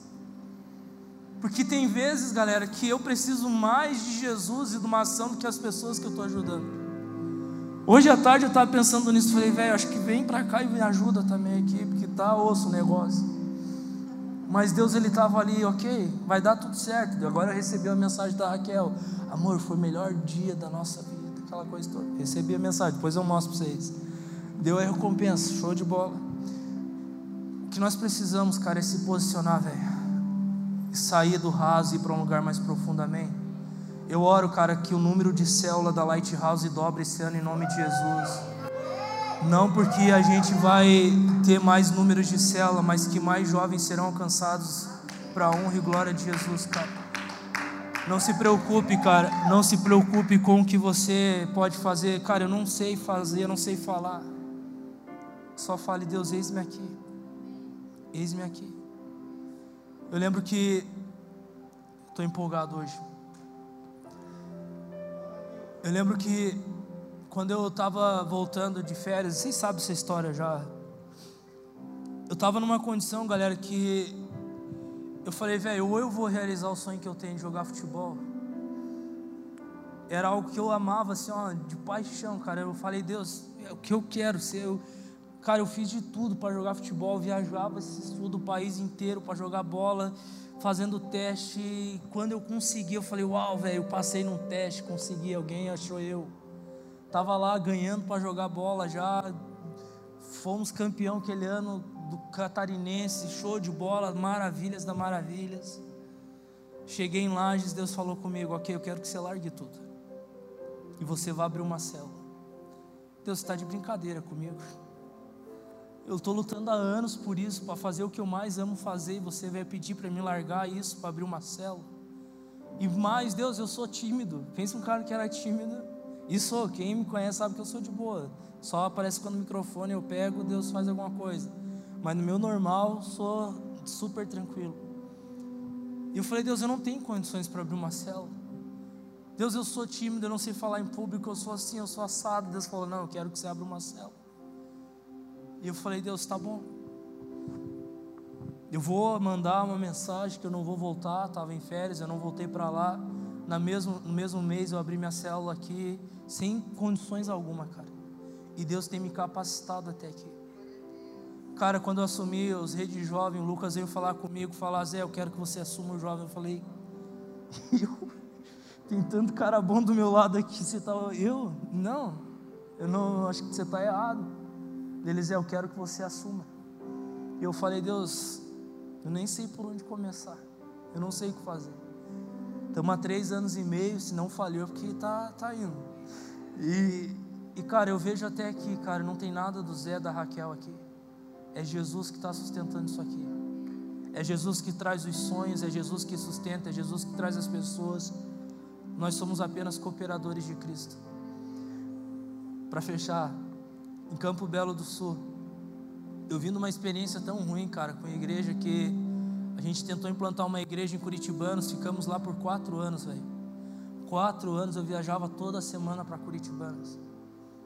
Porque tem vezes, galera, que eu preciso mais de Jesus e de uma ação do que as pessoas que eu estou ajudando. Hoje à tarde eu estava pensando nisso, falei, velho, acho que vem para cá e me ajuda também aqui, porque tá osso o negócio. Mas Deus ele estava ali, ok, vai dar tudo certo. Agora eu recebi a mensagem da Raquel, amor, foi o melhor dia da nossa vida, aquela coisa toda. Recebi a mensagem, depois eu mostro para vocês. Deu a recompensa, show de bola. O que nós precisamos, cara, é se posicionar, velho. Sair do raso e ir para um lugar mais profundo, amém? Eu oro, cara, que o número de célula da Lighthouse dobre esse ano em nome de Jesus. Não porque a gente vai ter mais números de célula, mas que mais jovens serão alcançados para a honra e glória de Jesus, cara. Não se preocupe, cara. Não se preocupe com o que você pode fazer. Cara, eu não sei fazer, eu não sei falar. Só fale, Deus, eis-me aqui. Eis-me aqui. Eu lembro que estou empolgado hoje. Eu lembro que quando eu estava voltando de férias, vocês sabem essa história já. Eu estava numa condição, galera, que eu falei, velho, ou eu vou realizar o sonho que eu tenho de jogar futebol. Era algo que eu amava, assim, ó, de paixão, cara. Eu falei, Deus, é o que eu quero ser. Eu, cara, eu fiz de tudo para jogar futebol, viajava todo o país inteiro para jogar bola fazendo o teste. E quando eu consegui, eu falei: Uau, velho, eu passei num teste, consegui. Alguém achou eu. Tava lá ganhando para jogar bola já. Fomos campeão aquele ano do catarinense, show de bola, maravilhas da maravilhas. Cheguei em Lages, Deus falou comigo: Ok, eu quero que você largue tudo. E você vai abrir uma célula. Deus está de brincadeira comigo. Eu estou lutando há anos por isso, para fazer o que eu mais amo fazer, e você vai pedir para me largar isso, para abrir uma célula. E mais, Deus, eu sou tímido. Pensa um cara que era tímido. Sou, quem me conhece sabe que eu sou de boa. Só aparece quando o microfone eu pego, Deus faz alguma coisa. Mas no meu normal, sou super tranquilo. E eu falei, Deus, eu não tenho condições para abrir uma célula. Deus, eu sou tímido, eu não sei falar em público, eu sou assim, eu sou assado. Deus falou, não, eu quero que você abra uma célula. E eu falei, Deus, tá bom. Eu vou mandar uma mensagem que eu não vou voltar, estava em férias, eu não voltei para lá. Na mesmo, no mesmo mês eu abri minha célula aqui, sem condições alguma, cara. E Deus tem me capacitado até aqui. Cara, quando eu assumi os redes jovem, o Lucas veio falar comigo, falar, Zé, eu quero que você assuma o jovem. Eu falei, eu, tem tanto cara bom do meu lado aqui, você tá, eu? Não, eu não, acho que você está errado. Eles, é, eu quero que você assuma. E eu falei, Deus, eu nem sei por onde começar. Eu não sei o que fazer. Estamos há três anos e meio, se não falhou, porque tá, tá indo. E, e, cara, eu vejo até aqui, cara, não tem nada do Zé, da Raquel aqui. É Jesus que está sustentando isso aqui. É Jesus que traz os sonhos, é Jesus que sustenta, é Jesus que traz as pessoas. Nós somos apenas cooperadores de Cristo. Para fechar, em Campo Belo do Sul, eu vim numa experiência tão ruim, cara, com a igreja que a gente tentou implantar uma igreja em Curitibanos, ficamos lá por quatro anos, velho. Quatro anos eu viajava toda semana para Curitibanos.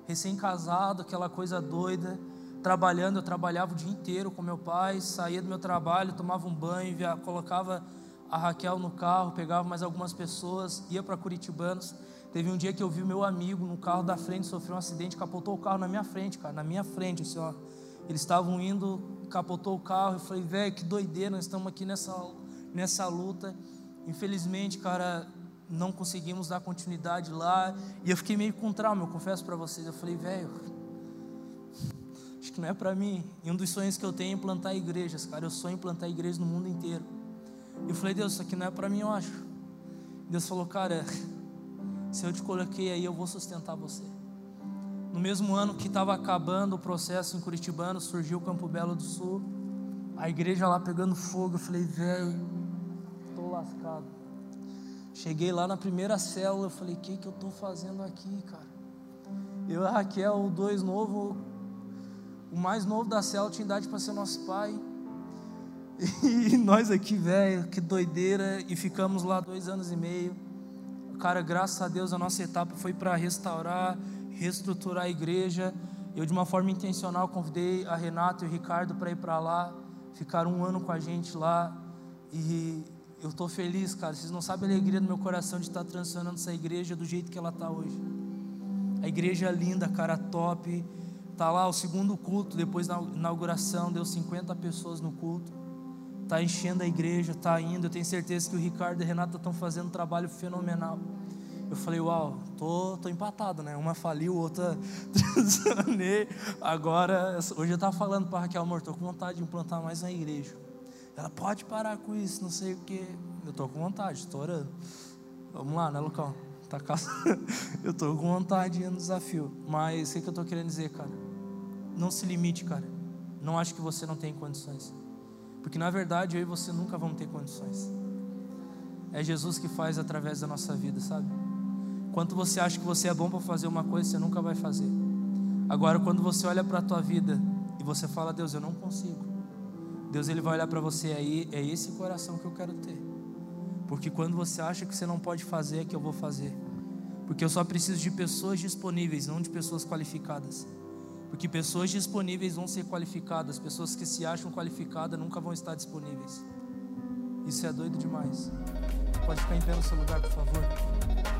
Recém-casado, aquela coisa doida, trabalhando, eu trabalhava o dia inteiro com meu pai, saía do meu trabalho, tomava um banho, via, colocava a Raquel no carro, pegava mais algumas pessoas, ia para Curitibanos. Teve um dia que eu vi meu amigo no carro da frente sofreu um acidente, capotou o carro na minha frente, cara, na minha frente, assim, ó. Eles estavam indo, capotou o carro. Eu falei, velho, que doideira, nós estamos aqui nessa, nessa luta. Infelizmente, cara, não conseguimos dar continuidade lá. E eu fiquei meio com trauma, eu confesso para vocês. Eu falei, velho, acho que não é para mim. E um dos sonhos que eu tenho é implantar igrejas, cara. Eu sonho em implantar igrejas no mundo inteiro. E eu falei, Deus, isso aqui não é para mim, eu acho. Deus falou, cara, se eu te coloquei aí, eu vou sustentar você. No mesmo ano que estava acabando o processo em Curitibano, surgiu o Campo Belo do Sul. A igreja lá pegando fogo. Eu falei, velho, estou lascado. Cheguei lá na primeira célula. Eu falei, o que, que eu estou fazendo aqui, cara? Eu e a Raquel, dois novos. O mais novo da célula tinha idade para ser nosso pai. E nós aqui, velho, que doideira. E ficamos lá dois anos e meio. Cara, graças a Deus a nossa etapa foi para restaurar reestruturar a igreja. Eu, de uma forma intencional, convidei a Renata e o Ricardo para ir para lá, ficaram um ano com a gente lá. E eu estou feliz, cara. Vocês não sabem a alegria do meu coração de estar transicionando essa igreja do jeito que ela está hoje. A igreja é linda, cara, top. Tá lá o segundo culto, depois da inauguração, deu 50 pessoas no culto. Tá enchendo a igreja, tá indo. Eu tenho certeza que o Ricardo e a Renata estão fazendo um trabalho fenomenal. Eu falei, uau, tô, tô empatado, né? Uma faliu, outra transanei. Agora, hoje eu estava falando para Raquel, amor, tô com vontade de implantar mais uma igreja. Ela pode parar com isso, não sei o que. Eu tô com vontade, estou orando. Vamos lá, né, Lucão? Tá casa... eu tô com vontade no desafio. Mas o que eu tô querendo dizer, cara? Não se limite, cara. Não acho que você não tem condições. Porque na verdade eu e você nunca vamos ter condições. É Jesus que faz através da nossa vida, sabe? Quanto você acha que você é bom para fazer uma coisa, você nunca vai fazer. Agora, quando você olha para a tua vida e você fala, Deus, eu não consigo. Deus ele vai olhar para você aí, é esse coração que eu quero ter. Porque quando você acha que você não pode fazer, é que eu vou fazer. Porque eu só preciso de pessoas disponíveis, não de pessoas qualificadas. Porque pessoas disponíveis vão ser qualificadas, pessoas que se acham qualificadas nunca vão estar disponíveis. Isso é doido demais. Pode ficar em pé no seu lugar, por favor.